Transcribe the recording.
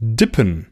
Dippen.